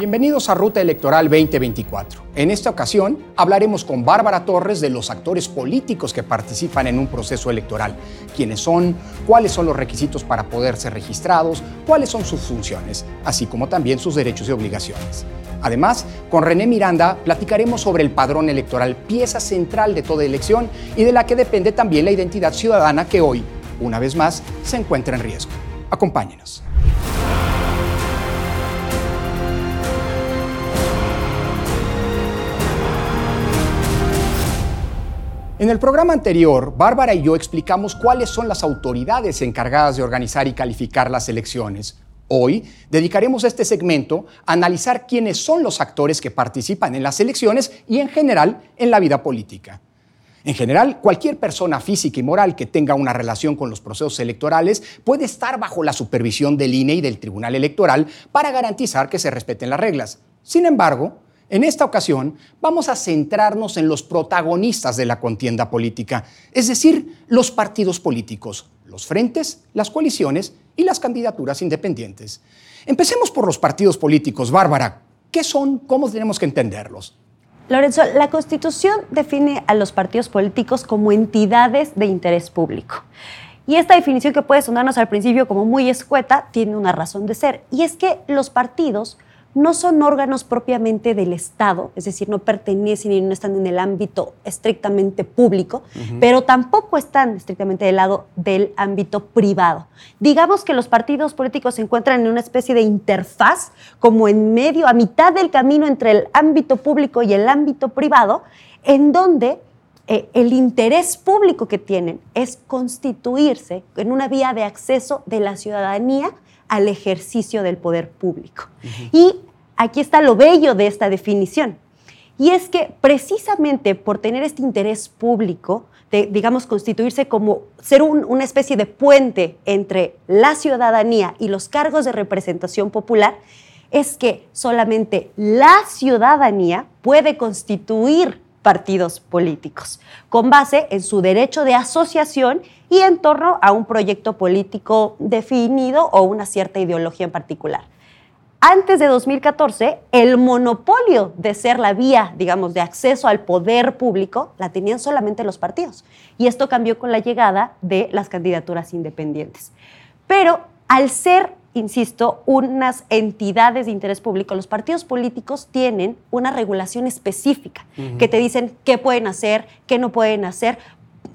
Bienvenidos a Ruta Electoral 2024. En esta ocasión hablaremos con Bárbara Torres de los actores políticos que participan en un proceso electoral, quiénes son, cuáles son los requisitos para poder ser registrados, cuáles son sus funciones, así como también sus derechos y obligaciones. Además, con René Miranda platicaremos sobre el padrón electoral, pieza central de toda elección y de la que depende también la identidad ciudadana que hoy, una vez más, se encuentra en riesgo. Acompáñenos. En el programa anterior, Bárbara y yo explicamos cuáles son las autoridades encargadas de organizar y calificar las elecciones. Hoy dedicaremos este segmento a analizar quiénes son los actores que participan en las elecciones y en general en la vida política. En general, cualquier persona física y moral que tenga una relación con los procesos electorales puede estar bajo la supervisión del INE y del Tribunal Electoral para garantizar que se respeten las reglas. Sin embargo, en esta ocasión vamos a centrarnos en los protagonistas de la contienda política, es decir, los partidos políticos, los frentes, las coaliciones y las candidaturas independientes. Empecemos por los partidos políticos. Bárbara, ¿qué son? ¿Cómo tenemos que entenderlos? Lorenzo, la Constitución define a los partidos políticos como entidades de interés público. Y esta definición que puede sonarnos al principio como muy escueta tiene una razón de ser. Y es que los partidos no son órganos propiamente del Estado, es decir, no pertenecen y no están en el ámbito estrictamente público, pero tampoco están estrictamente del lado del ámbito privado. Digamos que los partidos políticos se encuentran en una especie de interfaz, como en medio, a mitad del camino entre el ámbito público y el ámbito privado, en donde eh, el interés público que tienen es constituirse en una vía de acceso de la ciudadanía al ejercicio del poder público. Y aquí está lo bello de esta definición. Y es que precisamente por tener este interés público, de, digamos, constituirse como ser una especie de puente entre la ciudadanía y los cargos de representación popular, es que solamente la ciudadanía puede constituir partidos políticos, con base en su derecho de asociación y en torno a un proyecto político definido o una cierta ideología en particular. Antes de 2014, el monopolio de ser la vía, digamos, de acceso al poder público la tenían solamente los partidos. Y esto cambió con la llegada de las candidaturas independientes. Pero al ser insisto, unas entidades de interés público, los partidos políticos tienen una regulación específica que te dicen qué pueden hacer, qué no pueden hacer.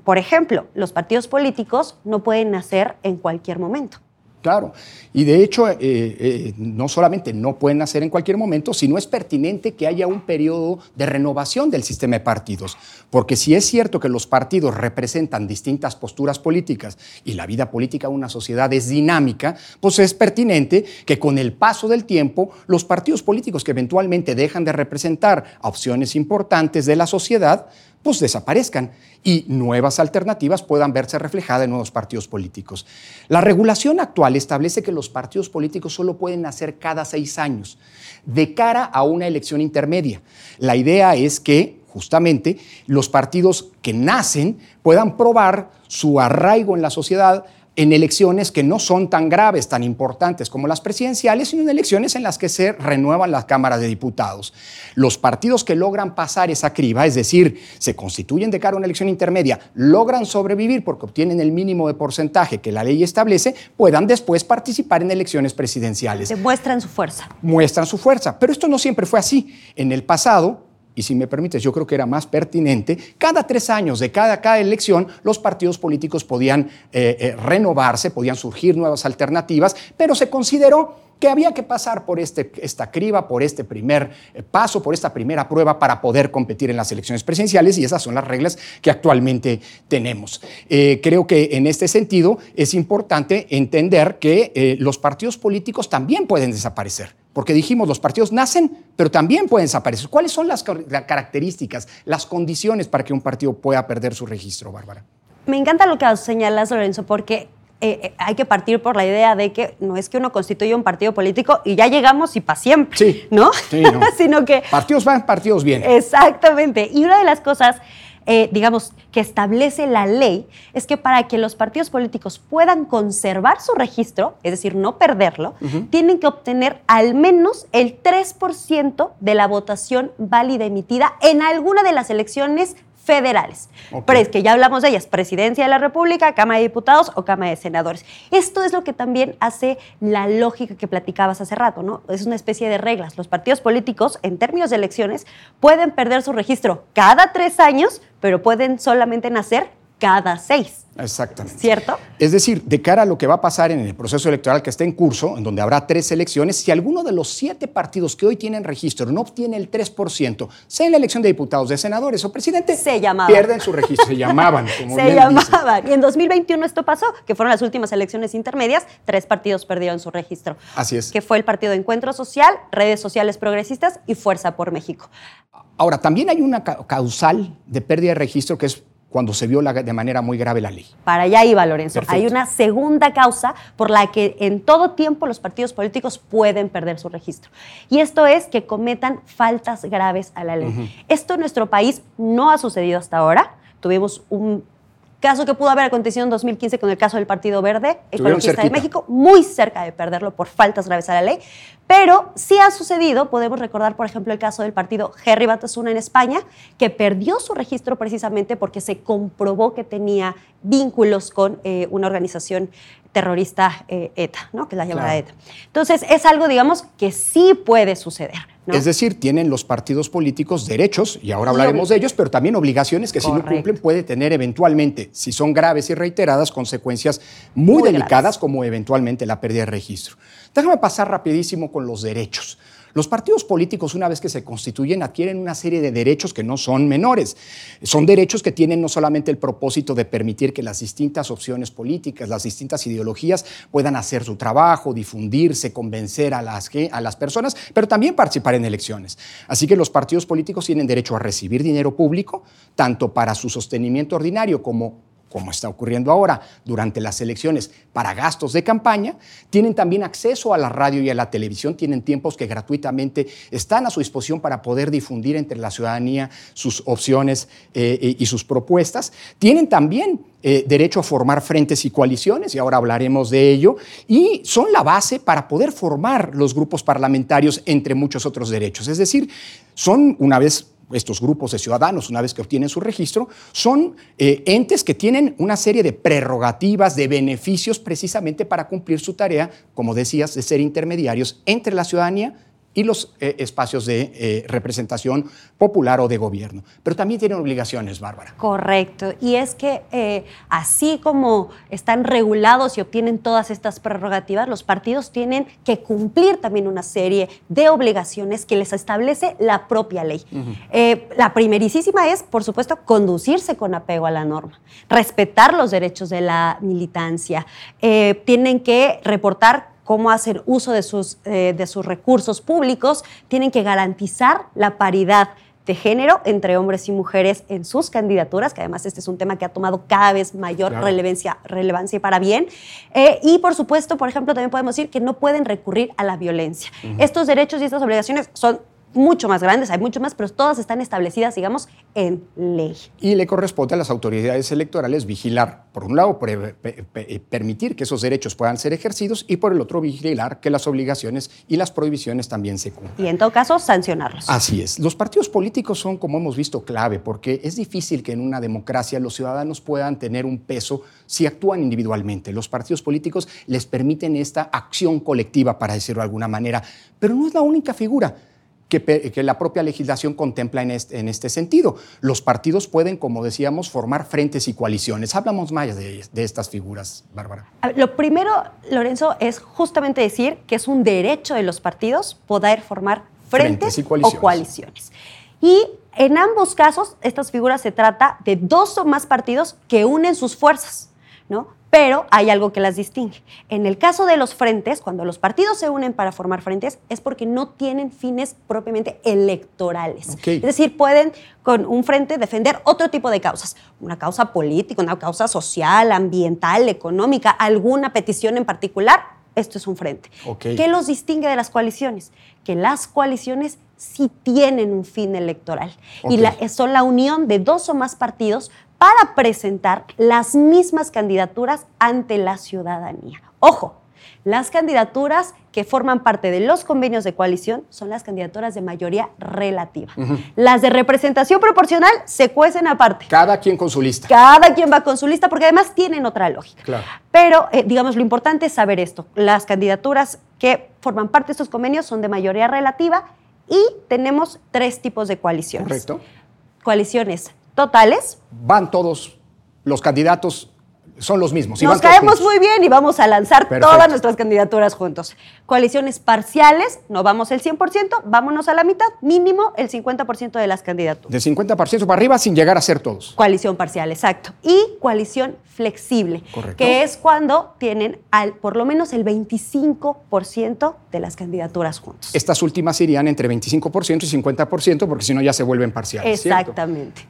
Por ejemplo, los partidos políticos no pueden hacer en cualquier momento. Claro, y de hecho, eh, eh, no solamente no pueden hacer en cualquier momento, sino es pertinente que haya un periodo de renovación del sistema de partidos, porque si es cierto que los partidos representan distintas posturas políticas y la vida política de una sociedad es dinámica, pues es pertinente que con el paso del tiempo los partidos políticos que eventualmente dejan de representar opciones importantes de la sociedad, pues desaparezcan y nuevas alternativas puedan verse reflejadas en nuevos partidos políticos. La regulación actual establece que los partidos políticos solo pueden nacer cada seis años, de cara a una elección intermedia. La idea es que justamente los partidos que nacen puedan probar su arraigo en la sociedad en elecciones que no son tan graves, tan importantes como las presidenciales, sino en elecciones en las que se renuevan las cámaras de diputados. Los partidos que logran pasar esa criba, es decir, se constituyen de cara a una elección intermedia, logran sobrevivir porque obtienen el mínimo de porcentaje que la ley establece, puedan después participar en elecciones presidenciales. Demuestran su fuerza. Muestran su fuerza. Pero esto no siempre fue así. En el pasado, y si me permites, yo creo que era más pertinente, cada tres años de cada, cada elección los partidos políticos podían eh, eh, renovarse, podían surgir nuevas alternativas, pero se consideró que había que pasar por este, esta criba, por este primer eh, paso, por esta primera prueba para poder competir en las elecciones presidenciales y esas son las reglas que actualmente tenemos. creo que en este sentido es importante entender que los partidos políticos también pueden desaparecer. Porque dijimos, los partidos nacen, pero también pueden desaparecer. ¿Cuáles son las características, las condiciones para que un partido pueda perder su registro, Bárbara? Me encanta lo que señalas, Lorenzo, porque eh, eh, hay que partir por la idea de que no es que uno constituya un partido político y ya llegamos y para siempre, sí, ¿no? Sí, Sino que... Partidos van, partidos vienen. Exactamente. Y una de las cosas eh, digamos, que establece la ley, es que para que los partidos políticos puedan conservar su registro, es decir, no perderlo, tienen que obtener al menos el 3% de la votación válida emitida en alguna de las elecciones federales. Pero es que ya hablamos de ellas, Presidencia de la República, Cámara de Diputados o Cámara de Senadores. Esto es lo que también hace la lógica que platicabas hace rato, ¿no? Es una especie de reglas. Los partidos políticos, en términos de elecciones, pueden perder su registro cada tres años, pero pueden solamente nacer cada seis. Exactamente. ¿Cierto? Es decir, de cara a lo que va a pasar en el proceso electoral que está en curso, en donde habrá tres elecciones, si alguno de los siete partidos que hoy tienen registro no obtiene el 3%, sea en la elección de diputados, de senadores o presidente, se llamaban. pierden su registro. Se llamaban. Como se llamaban. Y en 2021 esto pasó, que fueron las últimas elecciones intermedias, tres partidos perdieron su registro. Así es. Que fue el Partido Encuentro Social, Redes Sociales Progresistas y Fuerza por México. Ahora, también hay una causal de pérdida de registro que es cuando se viola de manera muy grave la ley. Para allá iba, Lorenzo. Hay una segunda causa por la que en todo tiempo los partidos políticos pueden perder su registro. Y esto es que cometan faltas graves a la ley. Esto en nuestro país no ha sucedido hasta ahora. Tuvimos un caso que pudo haber acontecido en 2015 con el caso del Partido Verde Ecologista de México, muy cerca de perderlo por faltas graves a la ley, pero sí ha sucedido, podemos recordar por ejemplo el caso del partido Jerry Batasuna en España, que perdió su registro precisamente porque se comprobó que tenía vínculos con eh, una organización terrorista eh, ETA, ¿no? que es la llamada ETA. Entonces es algo, digamos, que sí puede suceder. Es decir, tienen los partidos políticos derechos, y ahora hablaremos de ellos, pero también obligaciones que si no cumplen puede tener eventualmente, si son graves y reiteradas, consecuencias muy, delicadas como eventualmente la pérdida de registro. Déjame pasar rapidísimo con los derechos. Los partidos políticos, una vez que se constituyen, adquieren una serie de derechos que no son menores. Son derechos que tienen no solamente el propósito de permitir que las distintas opciones políticas, las distintas ideologías puedan hacer su trabajo, difundirse, convencer a las, personas, pero también participar en elecciones. Así que los partidos políticos tienen derecho a recibir dinero público, tanto para su sostenimiento ordinario como como está ocurriendo ahora durante las elecciones, para gastos de campaña, tienen también acceso a la radio y a la televisión, tienen tiempos que gratuitamente están a su disposición para poder difundir entre la ciudadanía sus opciones eh, y sus propuestas. Tienen también eh, derecho a formar frentes y coaliciones, y ahora hablaremos de ello, y son la base para poder formar los grupos parlamentarios entre muchos otros derechos. Es decir, son, una vez estos grupos de ciudadanos, una vez que obtienen su registro, son eh, entes que tienen una serie de prerrogativas, de beneficios precisamente para cumplir su tarea, como decías, de ser intermediarios entre la ciudadanía y los eh, espacios de eh, representación popular o de gobierno. Pero también tienen obligaciones, Bárbara. Correcto. Y es que eh, así como están regulados y obtienen todas estas prerrogativas, los partidos tienen que cumplir también una serie de obligaciones que les establece la propia ley. la primerísima es, por supuesto, conducirse con apego a la norma, respetar los derechos de la militancia, tienen que reportar cómo hacer uso de sus, eh, de sus recursos públicos, tienen que garantizar la paridad de género entre hombres y mujeres en sus candidaturas, que además este es un tema que ha tomado cada vez mayor relevancia, relevancia para bien. Eh, y por supuesto, por ejemplo, también podemos decir que no pueden recurrir a la violencia. Estos derechos y estas obligaciones son mucho más grandes, hay mucho más, pero todas están establecidas, digamos, en ley. Y le corresponde a las autoridades electorales vigilar, por un lado, permitir que esos derechos puedan ser ejercidos y por el otro, vigilar que las obligaciones y las prohibiciones también se cumplan. Y en todo caso, sancionarlos. Así es. Los partidos políticos son, como hemos visto, clave, porque es difícil que en una democracia los ciudadanos puedan tener un peso si actúan individualmente. Los partidos políticos les permiten esta acción colectiva, para decirlo de alguna manera, pero no es la única figura que, la propia legislación contempla en este, en este, sentido. Los partidos pueden, como decíamos, formar frentes y coaliciones. Hablamos más de, estas figuras, Bárbara. Lo primero, Lorenzo, es justamente decir que es un derecho de los partidos poder formar frentes, o coaliciones. Y en ambos casos, estas figuras se trata de dos o más partidos que unen sus fuerzas, ¿no? Pero hay algo que las distingue. En el caso de los frentes, cuando los partidos se unen para formar frentes, es porque no tienen fines propiamente electorales. Es decir, pueden con un frente defender otro tipo de causas, una causa política, una causa social, ambiental, económica, alguna petición en particular. Esto es un frente. ¿Qué los distingue de las coaliciones? Que las coaliciones sí tienen un fin electoral. Y son la unión de dos o más partidos para presentar las mismas candidaturas ante la ciudadanía. Ojo, las candidaturas que forman parte de los convenios de coalición son las candidaturas de mayoría relativa. Las de representación proporcional se cuecen aparte. Cada quien con su lista. Cada quien va con su lista porque además tienen otra lógica. Claro. Pero, eh, digamos, lo importante es saber esto. Las candidaturas que forman parte de estos convenios son de mayoría relativa y tenemos tres tipos de coaliciones. Correcto. Coaliciones totales. Van todos los candidatos son los mismos. Nos caemos muy bien y vamos a lanzar todas nuestras candidaturas juntos. Coaliciones parciales, no vamos el 100%, vámonos a la mitad, mínimo el 50% de las candidaturas. De 50% para arriba sin llegar a ser todos. Coalición parcial, exacto. Y coalición flexible, que es cuando tienen al, por lo menos el 25% de las candidaturas juntos. Estas últimas irían entre 25% y 50% porque si no ya se vuelven parciales. Exactamente.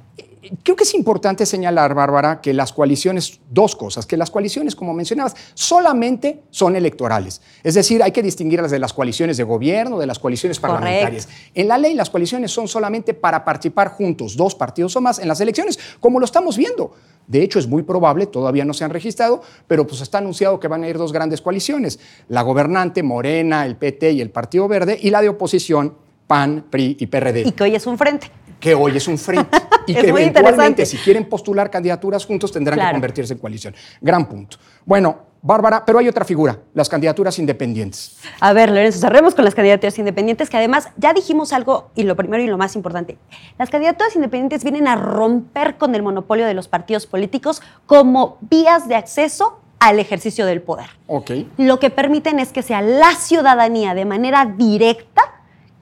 Creo que es importante señalar, Bárbara, que las coaliciones, dos cosas, que las coaliciones, como mencionabas, solamente son electorales. Es decir, hay que distinguirlas de las coaliciones de gobierno, de las coaliciones parlamentarias. En la ley, las coaliciones son solamente para participar juntos, dos partidos o más, en las elecciones, como lo estamos viendo. De hecho, es muy probable, todavía no se han registrado, pero pues está anunciado que van a ir dos grandes coaliciones, la gobernante Morena, el PT y el Partido Verde, y la de oposición, PAN, PRI y PRD. Y que hoy es un frente que hoy es un frente y que eventualmente si quieren postular candidaturas juntos tendrán que convertirse en coalición. Gran punto. Bueno, Bárbara, pero hay otra figura, las candidaturas independientes. A ver, Lorenzo, cerremos con las candidaturas independientes, que además ya dijimos algo, y lo primero y lo más importante, las candidaturas independientes vienen a romper con el monopolio de los partidos políticos como vías de acceso al ejercicio del poder. Ok. Lo que permiten es que sea la ciudadanía de manera directa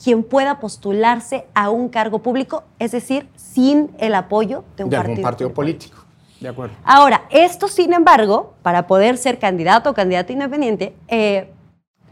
quien pueda postularse a un cargo público, es decir, sin el apoyo de un partido, político. De acuerdo. Ahora, esto, sin embargo, para poder ser candidato o candidata independiente, eh,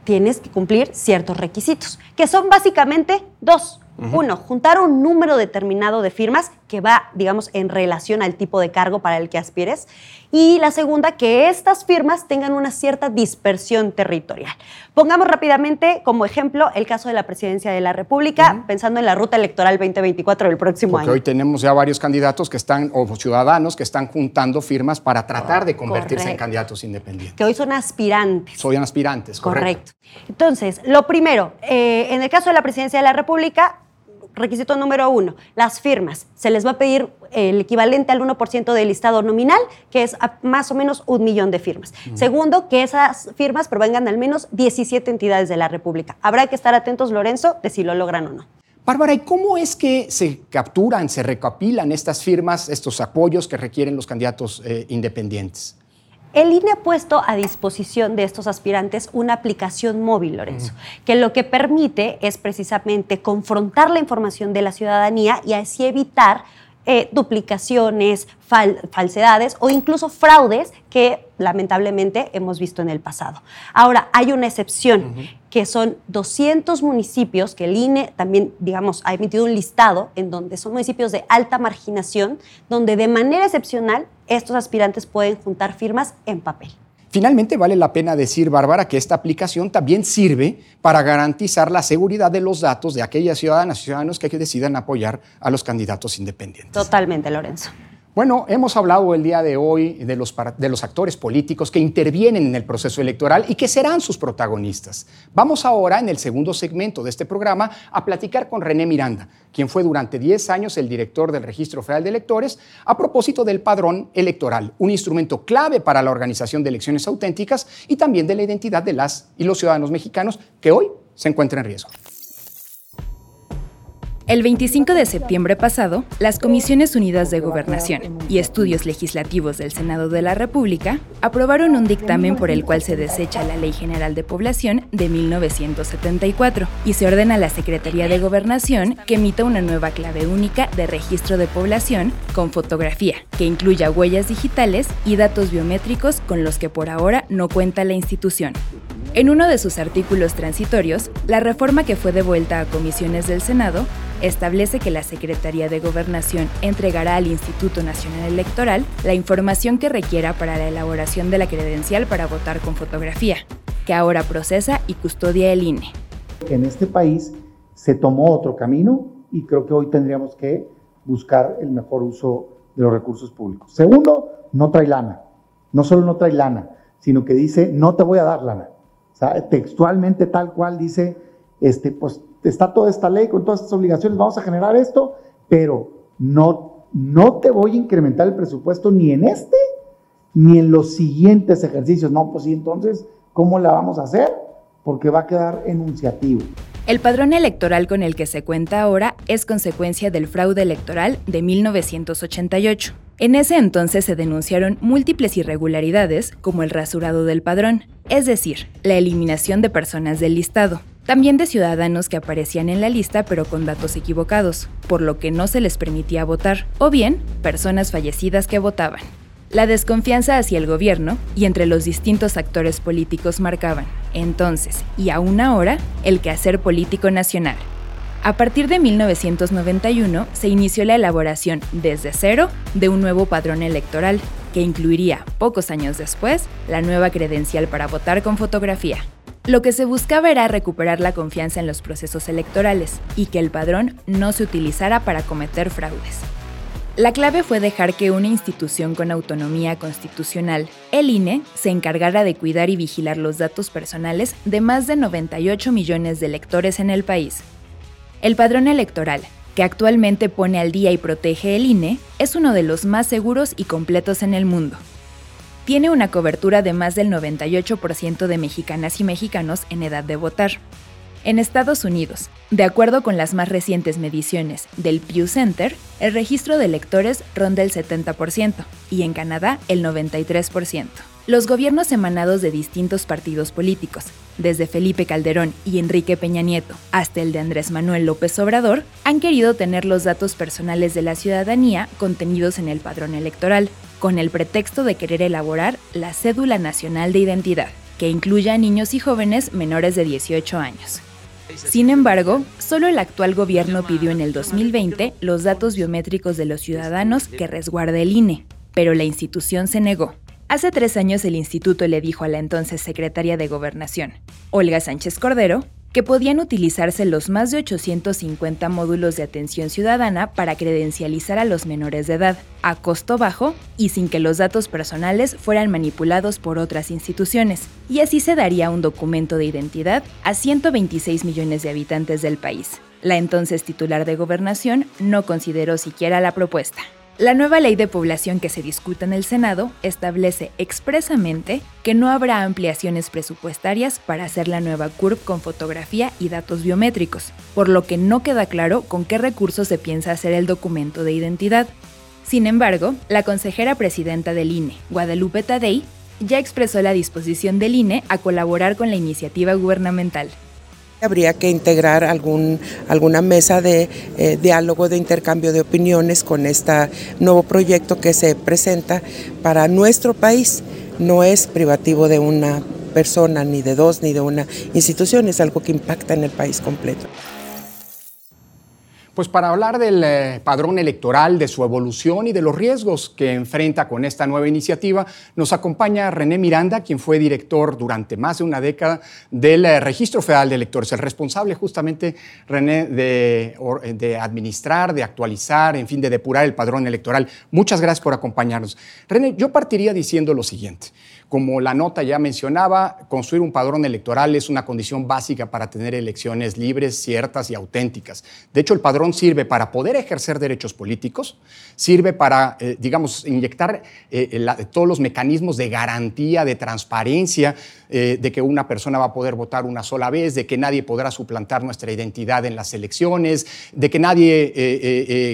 tienes que cumplir ciertos requisitos, que son básicamente dos. Uno, juntar un número determinado de firmas que va, digamos, en relación al tipo de cargo para el que aspires. Y la segunda, que estas firmas tengan una cierta dispersión territorial. Pongamos rápidamente como ejemplo el caso de la presidencia de la República, pensando en la ruta electoral 2024 del próximo Porque año. hoy tenemos ya varios candidatos que están, o ciudadanos que están juntando firmas para tratar de convertirse en candidatos independientes. Que hoy son aspirantes. Soy aspirantes, correcto. correcto. Entonces, lo primero, eh, en el caso de la presidencia de la República, requisito número uno, las firmas. Se les va a pedir el equivalente al 1% del listado nominal, que es más o menos un millón de firmas. Segundo, que esas firmas provengan de al menos 17 entidades de la República. Habrá que estar atentos, Lorenzo, de si lo logran o no. Bárbara, ¿y cómo es que se capturan, se recapilan estas firmas, estos apoyos que requieren los candidatos eh, independientes? El INE ha puesto a disposición de estos aspirantes una aplicación móvil, Lorenzo, que lo que permite es precisamente confrontar la información de la ciudadanía y así evitar eh, duplicaciones, falsedades o incluso fraudes que lamentablemente hemos visto en el pasado. Ahora, hay una excepción, que son 200 municipios que el INE también, digamos, ha emitido un listado en donde son municipios de alta marginación, donde de manera excepcional estos aspirantes pueden juntar firmas en papel. Finalmente, vale la pena decir, Bárbara, que esta aplicación también sirve para garantizar la seguridad de los datos de aquellas ciudadanas y ciudadanos que decidan apoyar a los candidatos independientes. Totalmente, Lorenzo. Bueno, hemos hablado el día de hoy de los, de los, actores políticos que intervienen en el proceso electoral y que serán sus protagonistas. Vamos ahora, en el segundo segmento de este programa, a platicar con René Miranda, quien fue durante 10 años el director del Registro Federal de Electores, a propósito del padrón electoral, un instrumento clave para la organización de elecciones auténticas y también de la identidad de las y los ciudadanos mexicanos que hoy se encuentran en riesgo. El 25 de septiembre pasado, las Comisiones Unidas de Gobernación y Estudios Legislativos del Senado de la República aprobaron un dictamen por el cual se desecha la Ley General de Población de 1974 y se ordena a la Secretaría de Gobernación que emita una nueva clave única de registro de población con fotografía, que incluya huellas digitales y datos biométricos con los que por ahora no cuenta la institución. En uno de sus artículos transitorios, la reforma que fue devuelta a comisiones del Senado establece que la Secretaría de Gobernación entregará al Instituto Nacional Electoral la información que requiera para la elaboración de la credencial para votar con fotografía, que ahora procesa y custodia el INE. En este país se tomó otro camino y creo que hoy tendríamos que buscar el mejor uso de los recursos públicos. Segundo, no trae lana. No solo no trae lana, sino que dice, no te voy a dar lana. Textualmente tal cual dice, este, pues está toda esta ley con todas estas obligaciones, vamos a generar esto, pero no, no te voy a incrementar el presupuesto ni en este ni en los siguientes ejercicios. No, pues sí, entonces, ¿cómo la vamos a hacer? Porque va a quedar enunciativo. El padrón electoral con el que se cuenta ahora es consecuencia del fraude electoral de 1988. En ese entonces se denunciaron múltiples irregularidades como el rasurado del padrón, es decir, la eliminación de personas del listado, también de ciudadanos que aparecían en la lista pero con datos equivocados, por lo que no se les permitía votar, o bien personas fallecidas que votaban. La desconfianza hacia el gobierno y entre los distintos actores políticos marcaban, entonces y aún ahora, el quehacer político nacional. A partir de 1991 se inició la elaboración desde cero de un nuevo padrón electoral, que incluiría, pocos años después, la nueva credencial para votar con fotografía. Lo que se buscaba era recuperar la confianza en los procesos electorales y que el padrón no se utilizara para cometer fraudes. La clave fue dejar que una institución con autonomía constitucional, el INE, se encargara de cuidar y vigilar los datos personales de más de 98 millones de electores en el país. El padrón electoral, que actualmente pone al día y protege el INE, es uno de los más seguros y completos en el mundo. Tiene una cobertura de más del 98% de mexicanas y mexicanos en edad de votar. En Estados Unidos, de acuerdo con las más recientes mediciones del Pew Center, el registro de electores ronda el 70% y en Canadá el 93%. Los gobiernos emanados de distintos partidos políticos, desde Felipe Calderón y Enrique Peña Nieto hasta el de Andrés Manuel López Obrador, han querido tener los datos personales de la ciudadanía contenidos en el padrón electoral, con el pretexto de querer elaborar la cédula nacional de identidad, que incluya a niños y jóvenes menores de 18 años. Sin embargo, solo el actual gobierno pidió en el 2020 los datos biométricos de los ciudadanos que resguarde el INE, pero la institución se negó. Hace tres años el instituto le dijo a la entonces secretaria de Gobernación, Olga Sánchez Cordero, que podían utilizarse los más de 850 módulos de atención ciudadana para credencializar a los menores de edad, a costo bajo y sin que los datos personales fueran manipulados por otras instituciones, y así se daría un documento de identidad a 126 millones de habitantes del país. La entonces titular de gobernación no consideró siquiera la propuesta. La nueva ley de población que se discute en el Senado establece expresamente que no habrá ampliaciones presupuestarias para hacer la nueva CURP con fotografía y datos biométricos, por lo que no queda claro con qué recursos se piensa hacer el documento de identidad. Sin embargo, la consejera presidenta del INE, Guadalupe Tadei, ya expresó la disposición del INE a colaborar con la iniciativa gubernamental. Habría que integrar algún, alguna mesa de eh, diálogo, de intercambio de opiniones con este nuevo proyecto que se presenta para nuestro país. No es privativo de una persona, ni de dos, ni de una institución, es algo que impacta en el país completo. Pues para hablar del eh, padrón electoral, de su evolución y de los riesgos que enfrenta con esta nueva iniciativa, nos acompaña René Miranda, quien fue director durante más de una década del eh, Registro Federal de Electores, el responsable justamente, René, de, de, administrar, de actualizar, en fin, de depurar el padrón electoral. Muchas gracias por acompañarnos. René, yo partiría diciendo lo siguiente. Como la nota ya mencionaba, construir un padrón electoral es una condición básica para tener elecciones libres, ciertas y auténticas. De hecho, el padrón sirve para poder ejercer derechos políticos, sirve para, eh, digamos, inyectar eh, todos los mecanismos de garantía, de transparencia, eh, de que una persona va a poder votar una sola vez, de que nadie podrá suplantar nuestra identidad en las elecciones, de que nadie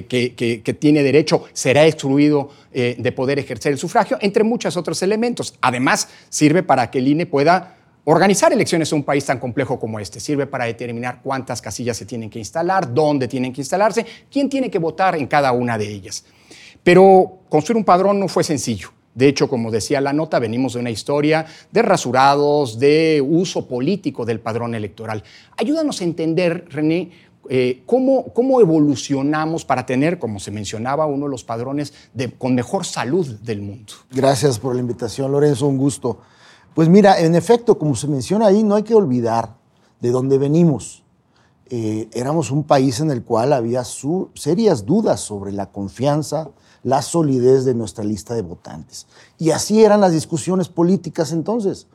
que, que tiene derecho será excluido de poder ejercer el sufragio, entre muchos otros elementos. Además, sirve para que el INE pueda Organizar elecciones en un país tan complejo como este sirve para determinar cuántas casillas se tienen que instalar, dónde tienen que instalarse, quién tiene que votar en cada una de ellas. Pero construir un padrón no fue sencillo. De hecho, como decía la nota, venimos de una historia de rasurados, de uso político del padrón electoral. Ayúdanos a entender, René, eh, ¿cómo, ¿cómo, evolucionamos para tener, como se mencionaba, uno de los padrones de, con mejor salud del mundo. Gracias por la invitación, Lorenzo, un gusto. Pues mira, en efecto, como se menciona ahí, no hay que olvidar de dónde venimos. eh, éramos un país en el cual había serias dudas sobre la confianza, la solidez de nuestra lista de votantes. Y así eran las discusiones políticas entonces.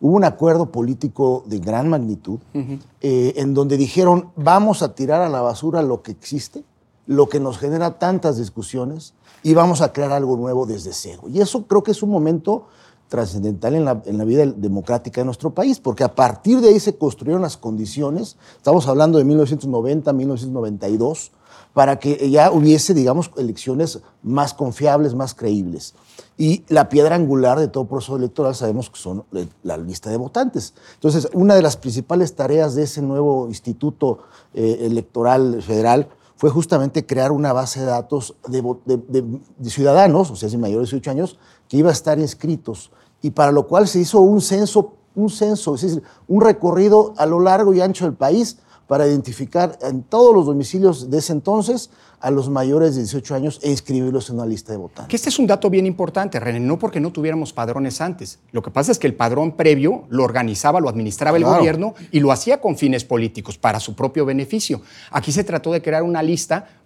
Hubo un acuerdo político de gran magnitud eh, en donde dijeron, vamos a tirar a la basura lo que existe, lo que nos genera tantas discusiones, y vamos a crear algo nuevo desde cero. Y eso creo que es un momento trascendental en la, en la, vida democrática de nuestro país, porque a partir de ahí se construyeron las condiciones, estamos hablando de 1990, 1992, para que ya hubiese, digamos, elecciones más confiables, más creíbles. Y la piedra angular de todo proceso electoral sabemos que son eh, la lista de votantes. Entonces, una de las principales tareas de ese nuevo Instituto eh, Electoral Federal fue justamente crear una base de datos de, ciudadanos, o sea, sin mayores de 18 años, que iba a estar inscritos. Y para lo cual se hizo un censo, un censo, es decir, un recorrido a lo largo y ancho del país para identificar en todos los domicilios de ese entonces a los mayores de 18 años e inscribirlos en una lista de votantes. Que este es un dato bien importante, René, no porque no tuviéramos padrones antes. Lo que pasa es que el padrón previo lo organizaba, lo administraba el gobierno y lo hacía con fines políticos, para su propio beneficio. Aquí se trató de crear una lista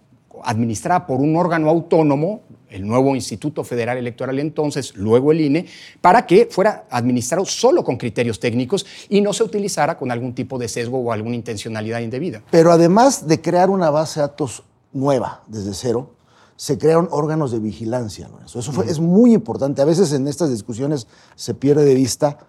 administrada por un órgano autónomo, el nuevo Instituto Federal Electoral entonces, luego el INE, para que fuera administrado solo con criterios técnicos y no se utilizara con algún tipo de sesgo o alguna intencionalidad indebida. Pero además de crear una base de datos nueva desde cero, se crearon órganos de vigilancia. Eso fue, es muy importante. A veces en estas discusiones se pierde de vista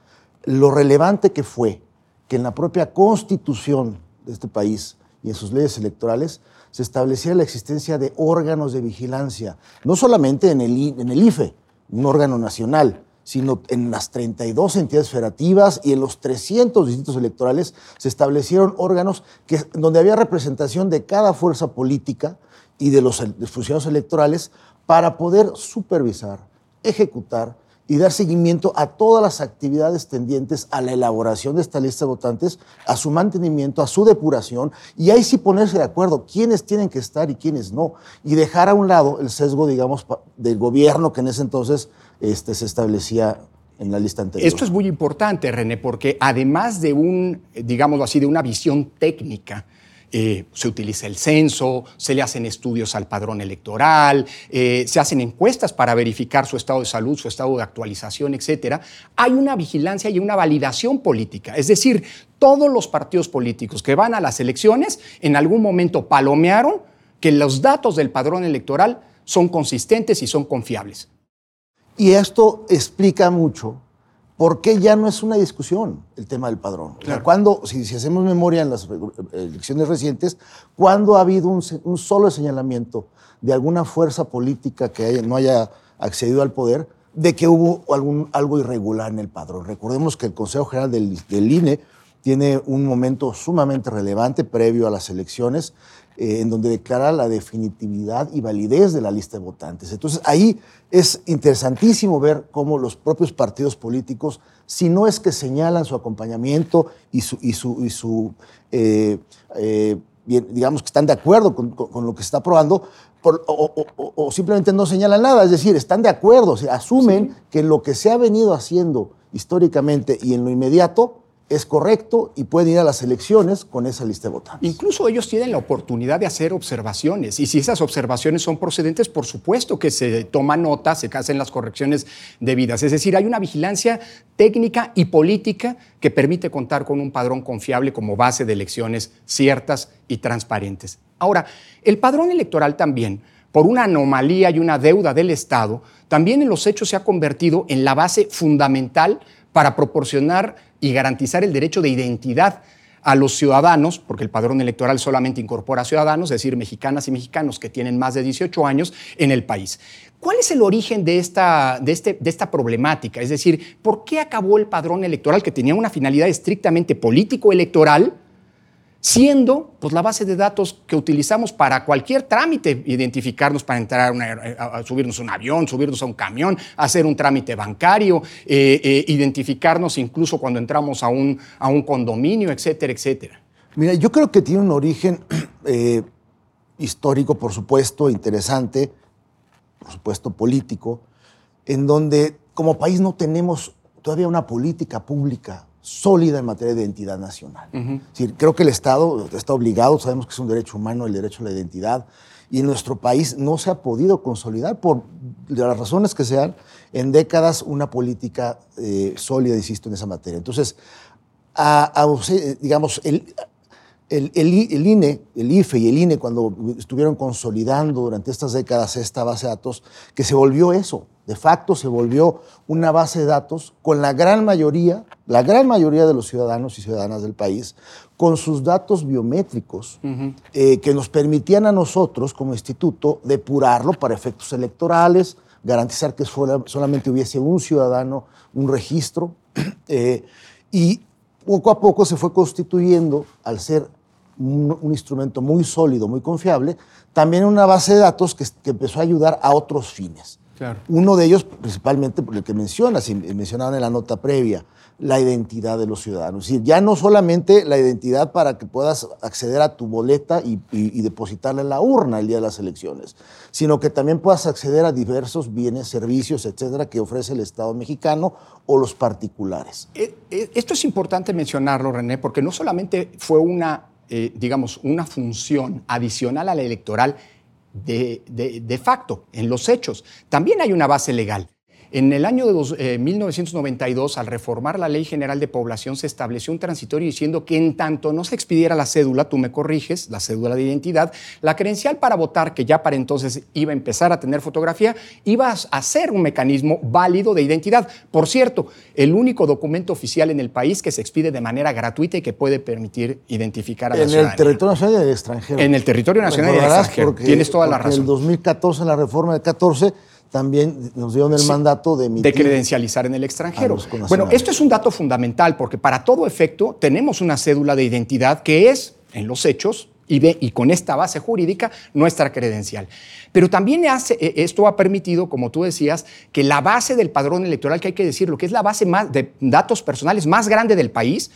lo relevante que fue que en la propia constitución de este país y en sus leyes electorales se establecía la existencia de órganos de vigilancia, no solamente en el, en el IFE, un órgano nacional, sino en las 32 entidades federativas y en los 300 distritos electorales se establecieron órganos que, donde había representación de cada fuerza política y de los funcionarios electorales para poder supervisar, ejecutar y dar seguimiento a todas las actividades tendientes a la elaboración de esta lista de votantes, a su mantenimiento, a su depuración, y ahí sí ponerse de acuerdo quiénes tienen que estar y quiénes no, y dejar a un lado el sesgo, digamos, del gobierno que en ese entonces este, se establecía en la lista anterior. Esto es muy importante, René, porque además de un, digámoslo así, de una visión técnica, eh, se utiliza el censo, se le hacen estudios al padrón electoral, eh, se hacen encuestas para verificar su estado de salud, su estado de actualización, etc. Hay una vigilancia y una validación política. Es decir, todos los partidos políticos que van a las elecciones en algún momento palomearon que los datos del padrón electoral son consistentes y son confiables. Y esto explica mucho ¿Por qué ya no es una discusión el tema del padrón? cuando, si, hacemos memoria en las elecciones recientes, ¿cuándo ha habido un, solo señalamiento de alguna fuerza política que no haya accedido al poder de que hubo algún, algo irregular en el padrón? Recordemos que el Consejo General del, del INE tiene un momento sumamente relevante previo a las elecciones eh, en donde declara la definitividad y validez de la lista de votantes. Entonces ahí es interesantísimo ver cómo los propios partidos políticos, si no es que señalan su acompañamiento y su, y su, y su eh, eh, digamos que están de acuerdo con, lo que se está aprobando, o, simplemente no señalan nada, es decir, están de acuerdo, o asumen que lo que se ha venido haciendo históricamente y en lo inmediato es correcto y pueden ir a las elecciones con esa lista de votantes. Incluso ellos tienen la oportunidad de hacer observaciones y si esas observaciones son procedentes, por supuesto que se toma nota, se hacen las correcciones debidas. Es decir, hay una vigilancia técnica y política que permite contar con un padrón confiable como base de elecciones ciertas y transparentes. Ahora, el padrón electoral también por una anomalía y una deuda del Estado, también en los hechos se ha convertido en la base fundamental para proporcionar y garantizar el derecho de identidad a los ciudadanos, porque el padrón electoral solamente incorpora ciudadanos, es decir, mexicanas y mexicanos que tienen más de 18 años en el país. ¿Cuál es el origen de esta, de, este, de esta problemática? Es decir, ¿por qué acabó el padrón electoral que tenía una finalidad estrictamente político-electoral? Siendo pues, la base de datos que utilizamos para cualquier trámite, identificarnos para entrar a, subirnos a un avión, subirnos a un camión, hacer un trámite bancario, eh, eh, identificarnos incluso cuando entramos a un, a un condominio, etcétera, etcétera. Mira, yo creo que tiene un origen eh, histórico, por supuesto, interesante, por supuesto político, en donde como país no tenemos todavía una política pública sólida en materia de identidad nacional. es decir, creo que el Estado está obligado, sabemos que es un derecho humano el derecho a la identidad, y en nuestro país no se ha podido consolidar, por las razones que sean, en décadas una política eh, sólida, insisto, en esa materia. Entonces, digamos, el, el, el, INE, el IFE y el INE, cuando estuvieron consolidando durante estas décadas esta base de datos, que se volvió eso, de facto se volvió una base de datos con la gran mayoría, la gran mayoría de los ciudadanos y ciudadanas del país, con sus datos biométricos, eh, que nos permitían a nosotros como instituto depurarlo para efectos electorales, garantizar que solamente hubiese un ciudadano, un registro, eh, y poco a poco se fue constituyendo, al ser un, instrumento muy sólido, muy confiable, también una base de datos que, empezó a ayudar a otros fines. Uno de ellos, principalmente por el que mencionas, y mencionaban en la nota previa, la identidad de los ciudadanos. Es decir, ya no solamente la identidad para que puedas acceder a tu boleta y, depositarla en la urna el día de las elecciones, sino que también puedas acceder a diversos bienes, servicios, etcétera, que ofrece el Estado mexicano o los particulares. Eh, eh, esto es importante mencionarlo, René, porque no solamente fue una, eh, digamos, una función adicional a la electoral de, de facto, en los hechos, también hay una base legal. En el año de 1992, eh, al reformar la Ley General de Población, se estableció un transitorio diciendo que en tanto no se expidiera la cédula, tú me corriges, la cédula de identidad, la credencial para votar, que ya para entonces iba a empezar a tener fotografía, iba a ser un mecanismo válido de identidad. Por cierto, el único documento oficial en el país que se expide de manera gratuita y que puede permitir identificar a la En el territorio nacional y el extranjero. En el territorio nacional y el extranjero. Tienes toda la razón. En el 2014, en la reforma del 14 también nos dieron el mandato de De credencializar en el extranjero. Bueno, esto es un dato fundamental porque para todo efecto tenemos una cédula de identidad que es, en los hechos, y, y con esta base jurídica, nuestra credencial. Pero también hace, e, esto ha permitido, como tú decías, que la base del padrón electoral, que hay que decirlo, que es la base más de datos personales más grande del país,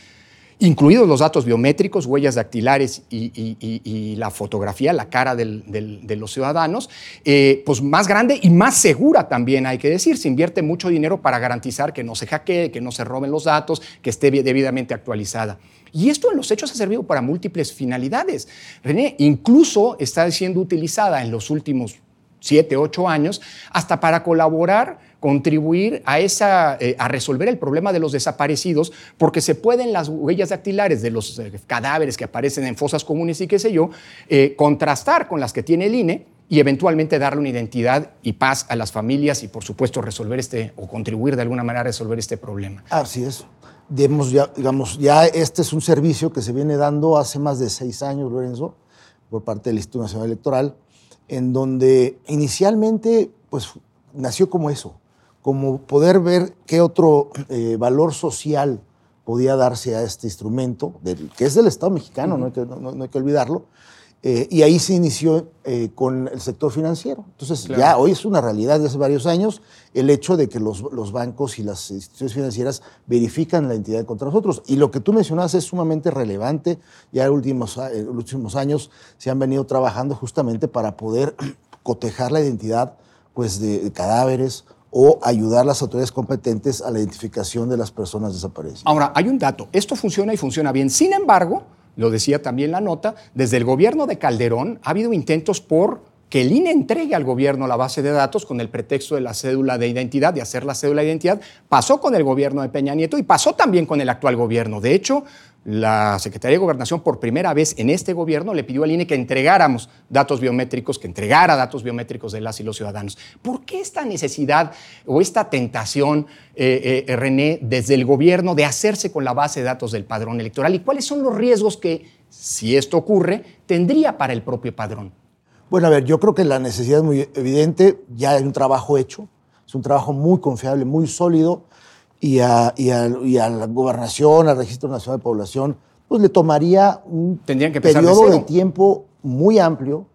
incluidos los datos biométricos, huellas dactilares y, la fotografía, la cara de los ciudadanos, eh, pues más grande y más segura también, hay que decir. Se invierte mucho dinero para garantizar que no se hackee, que no se roben los datos, que esté debidamente actualizada. Y esto en los hechos ha servido para múltiples finalidades. René, incluso está siendo utilizada en los últimos siete, ocho años, hasta para colaborar contribuir a, esa, eh, a resolver el problema de los desaparecidos, porque se pueden las huellas dactilares de los eh, cadáveres que aparecen en fosas comunes y qué sé yo, eh, contrastar con las que tiene el INE y eventualmente darle una identidad y paz a las familias y por supuesto resolver este o contribuir de alguna manera a resolver este problema. Así es. ya, digamos, ya este es un servicio que se viene dando hace más de seis años, Lorenzo, por parte del Instituto Nacional Electoral, en donde inicialmente pues nació como eso, como poder ver qué otro eh, valor social podía darse a este instrumento, que es del Estado mexicano, no, hay que, no, hay que, olvidarlo, eh, y ahí se inició eh, con el sector financiero. Entonces, ya hoy es una realidad desde hace varios años el hecho de que los, los, bancos y las instituciones financieras verifican la identidad contra nosotros. Y lo que tú mencionas es sumamente relevante. Ya en últimos, en los últimos años se han venido trabajando justamente para poder cotejar la identidad pues, de cadáveres o ayudar a las autoridades competentes a la identificación de las personas desaparecidas. Ahora, hay un dato, esto funciona y funciona bien. Sin embargo, lo decía también la nota, desde el gobierno de Calderón ha habido intentos por que el INE entregue al gobierno la base de datos con el pretexto de la cédula de identidad, de hacer la cédula de identidad, pasó con el gobierno de Peña Nieto y pasó también con el actual gobierno. De hecho, la Secretaría de Gobernación por primera vez en este gobierno le pidió al INE que entregáramos datos biométricos, que entregara datos biométricos de las y los ciudadanos. ¿Por qué esta necesidad o esta tentación, eh, eh, René, desde el gobierno de hacerse con la base de datos del padrón electoral? ¿Y cuáles son los riesgos que, si esto ocurre, tendría para el propio padrón? Bueno, a ver, yo creo que la necesidad es muy evidente, ya hay un trabajo hecho, es un trabajo muy confiable, muy sólido y a, la gobernación, al Registro Nacional de Población, pues le tomaría un periodo de, tiempo muy amplio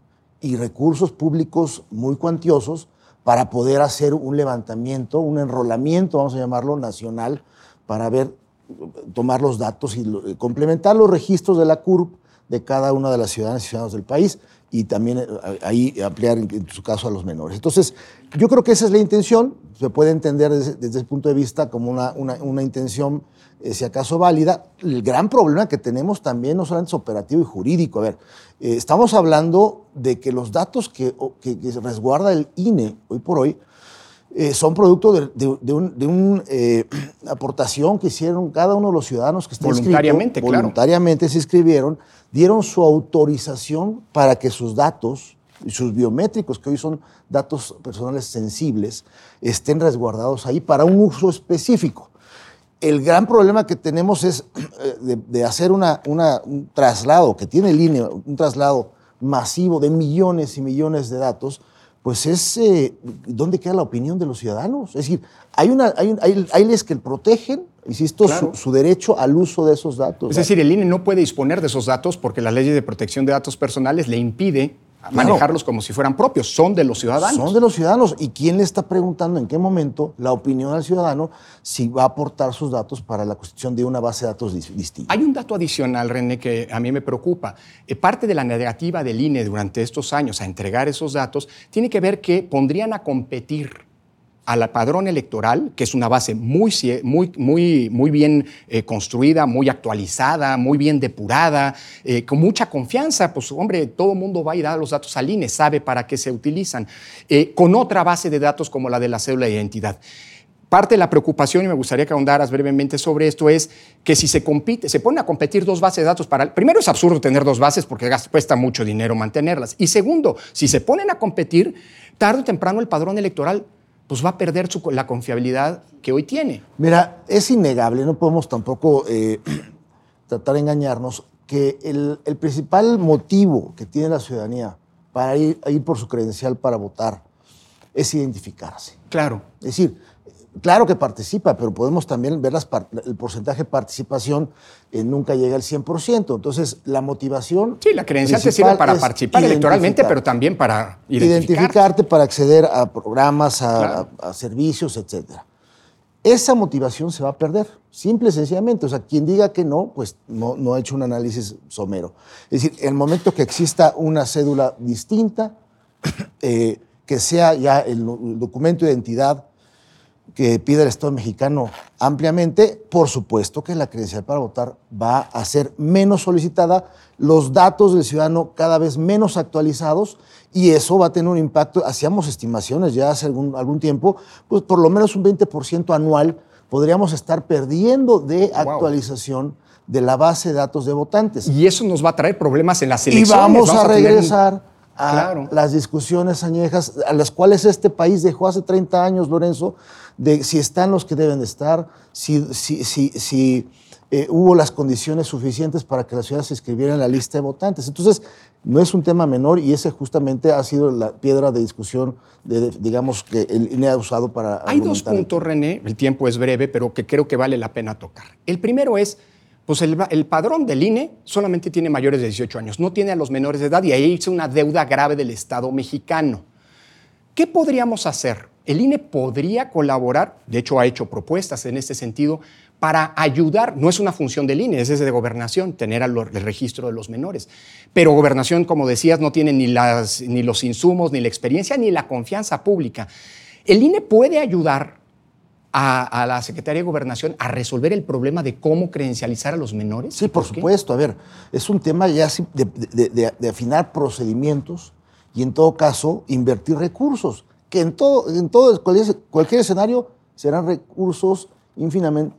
y recursos públicos muy cuantiosos para poder hacer un levantamiento, un enrolamiento, vamos a llamarlo, nacional, para ver, tomar los datos y complementar los registros de la CURP de cada una de las ciudadanas y ciudadanos del país y también eh, ahí ampliar en su caso a los menores. Entonces, yo creo que esa es la intención, se puede entender desde, desde ese punto de vista como una, una, intención, eh, si acaso válida. El gran problema que tenemos también no solamente es operativo y jurídico. A ver, eh, estamos hablando de que los datos que, que resguarda el INE hoy por hoy, eh, son producto de, de, de una un, eh, aportación que hicieron cada uno de los ciudadanos que están voluntariamente, inscrito, claro. voluntariamente se inscribieron, dieron su autorización para que sus datos y sus biométricos, que hoy son datos personales sensibles, estén resguardados ahí para un uso específico. El gran problema que tenemos es eh, de, de hacer una, una, un traslado, que tiene línea, un traslado masivo de millones y millones de datos, pues es eh, dónde queda la opinión de los ciudadanos. Es decir, hay, una, hay, hay, hay leyes que protegen, insisto, Claro. su, su derecho al uso de esos datos. Es decir, el INE no puede disponer de esos datos porque la ley de protección de datos personales le impide manejarlos como si fueran propios, son de los ciudadanos. Son de los ciudadanos. ¿Y quién le está preguntando en qué momento la opinión al ciudadano si va a aportar sus datos para la constitución de una base de datos dis- distinta? Hay un dato adicional, René, que a mí me preocupa. Eh, parte de la negativa del INE durante estos años a entregar esos datos tiene que ver que pondrían a competir al padrón electoral, que es una base muy, muy, muy, muy bien eh, construida, muy actualizada, muy bien depurada, eh, con mucha confianza, pues hombre, todo el mundo va a ir a dar los datos al INE, sabe para qué se utilizan, eh, con otra base de datos como la de la cédula de identidad. Parte de la preocupación, y me gustaría que ahondaras brevemente sobre esto, es que si se compite, se ponen a competir dos bases de datos para. Primero, es absurdo tener dos bases porque cuesta mucho dinero mantenerlas. Y segundo, si se ponen a competir, tarde o temprano el padrón electoral pues va a perder su- la confiabilidad que hoy tiene. Mira, es innegable, no podemos tampoco eh, tratar de engañarnos, que el, el principal motivo que tiene la ciudadanía para ir, ir por su credencial para votar es identificarse. Claro. Es decir, claro que participa, pero podemos también ver las el porcentaje de participación eh, nunca llega al 100%. Entonces, la motivación... Sí, la credencial te sirve para participar electoralmente, pero también para identificar. identificarte para acceder a programas, a, Claro. a- a servicios, etcétera. Esa motivación se va a perder, simple y sencillamente. O sea, quien diga que no, pues no, no ha hecho un análisis somero. Es decir, el momento que exista una cédula distinta, eh, que sea ya el, el documento de identidad que pide el Estado mexicano ampliamente, por supuesto que la credencial para votar va a ser menos solicitada, los datos del ciudadano cada vez menos actualizados y eso va a tener un impacto, hacíamos estimaciones ya hace algún, algún tiempo, pues por lo menos un 20% anual podríamos estar perdiendo de actualización de la base de datos de votantes. Y eso nos va a traer problemas en las Y elecciones. vamos, a regresar a Claro. las discusiones añejas a las cuales este país dejó hace 30 años, Lorenzo, de si están los que deben de estar, si, si, si, si, eh, hubo las condiciones suficientes para que la ciudad se inscribiera en la lista de votantes. Entonces, no es un tema menor y ese justamente ha sido la piedra de discusión, de, de- digamos, que el INE ha usado para... Hay dos puntos, René, el tiempo es breve, pero que creo que vale la pena tocar. El primero es, pues el, el padrón del INE solamente tiene mayores de 18 años, no tiene a los menores de edad y ahí es una deuda grave del Estado mexicano. ¿Qué podríamos hacer? El INE podría colaborar, de hecho ha hecho propuestas en este sentido, para ayudar, no es una función del INE, es desde gobernación, tener el registro de los menores. Pero gobernación, como decías, no tiene ni, las, ni los insumos, ni la experiencia, ni la confianza pública. El INE puede ayudar a, a la Secretaría de Gobernación a resolver el problema de cómo credencializar a los menores. Sí, por supuesto. A ver, es un tema ya de, de- de- de afinar procedimientos y en todo caso invertir recursos, que en todo, en todo cualquier, cualquier escenario serán recursos infinamente,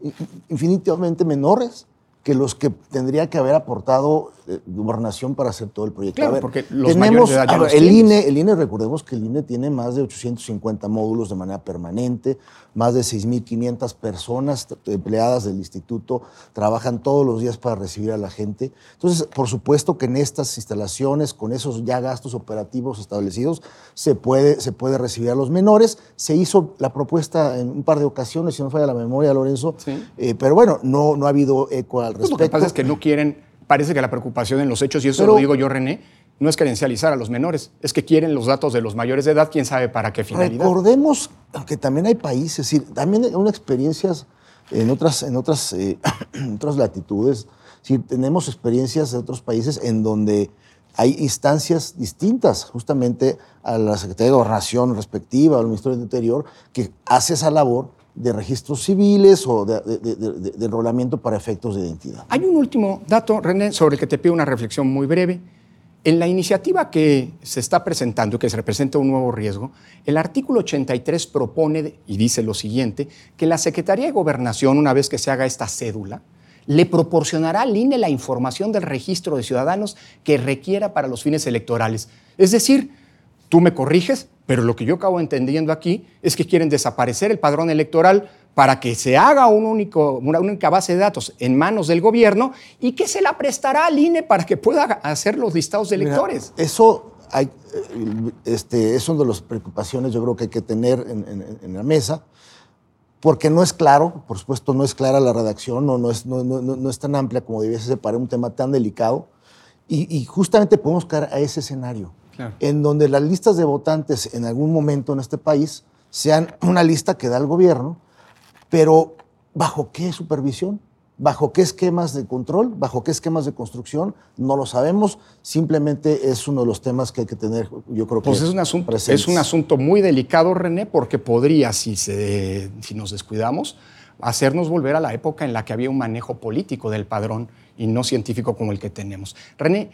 infinitamente menores que los que tendría que haber aportado eh, gobernación para hacer todo el proyecto. Claro, A ver, porque los mayores de edad ya a ver, los el tienes. INE, el INE, recordemos que el INE tiene más de 850 módulos de manera permanente, más de 6.500 personas empleadas del instituto trabajan todos los días para recibir a la gente. Entonces, por supuesto que en estas instalaciones, con esos ya gastos operativos establecidos, se puede, se puede recibir a los menores. Se hizo la propuesta en un par de ocasiones, si no falla la memoria, Lorenzo, Sí. eh, pero bueno, no, no ha habido eco al Pues respecto. lo que pasa es que no quieren, parece que la preocupación en los hechos, y eso Pero- lo digo yo, René, no es credencializar a los menores, es que quieren los datos de los mayores de edad, quién sabe para qué finalidad. Recordemos que también hay países, es decir, también hay unas experiencias en otras, en otras, eh, en otras latitudes, Si tenemos experiencias de otros países en donde hay instancias distintas, justamente a la Secretaría de Gobernación respectiva, al Ministerio del Interior, que hace esa labor de registros civiles o de, de, enrolamiento para efectos de identidad. Hay un último dato, René, sobre el que te pido una reflexión muy breve. En la iniciativa que se está presentando, que se representa un nuevo riesgo, el artículo 83 propone y dice lo siguiente, que la Secretaría de Gobernación, una vez que se haga esta cédula, le proporcionará al INE la información del registro de ciudadanos que requiera para los fines electorales. Es decir, tú me corriges, pero lo que yo acabo entendiendo aquí es que quieren desaparecer el padrón electoral para que se haga un único, una única base de datos en manos del gobierno y que se la prestará al INE para que pueda hacer los listados de electores. eso hay, este, es una de las preocupaciones yo creo que hay que tener en, la mesa, porque no es claro, por supuesto no es clara la redacción, no, no, es, no, no es tan amplia como debiese ser para un tema tan delicado, y, y justamente podemos caer a ese escenario, en donde las listas de votantes en algún momento en este país sean una lista que da el gobierno, pero ¿bajo qué supervisión? ¿Bajo qué esquemas de control? ¿Bajo qué esquemas de construcción? No lo sabemos. Simplemente es uno de los temas que hay que tener, yo creo que. Pues es un asunto, es un asunto muy delicado, René, porque podría, si, se, si nos descuidamos, hacernos volver a la época en la que había un manejo político del padrón y no científico como el que tenemos. René,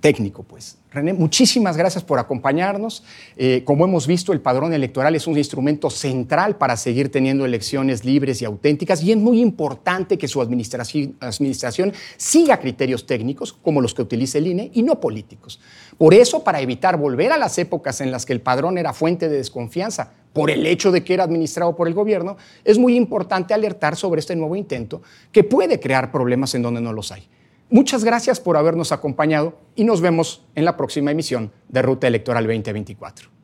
técnico pues. René, muchísimas gracias por acompañarnos. Eh, como hemos visto, el padrón electoral es un instrumento central para seguir teniendo elecciones libres y auténticas y es muy importante que su administración, administración siga criterios técnicos como los que utiliza el INE y no políticos. Por eso, para evitar volver a las épocas en las que el padrón era fuente de desconfianza por el hecho de que era administrado por el gobierno, es muy importante alertar sobre este nuevo intento que puede crear problemas en donde no los hay. Muchas gracias por habernos acompañado y nos vemos en la próxima emisión de Ruta Electoral 2024.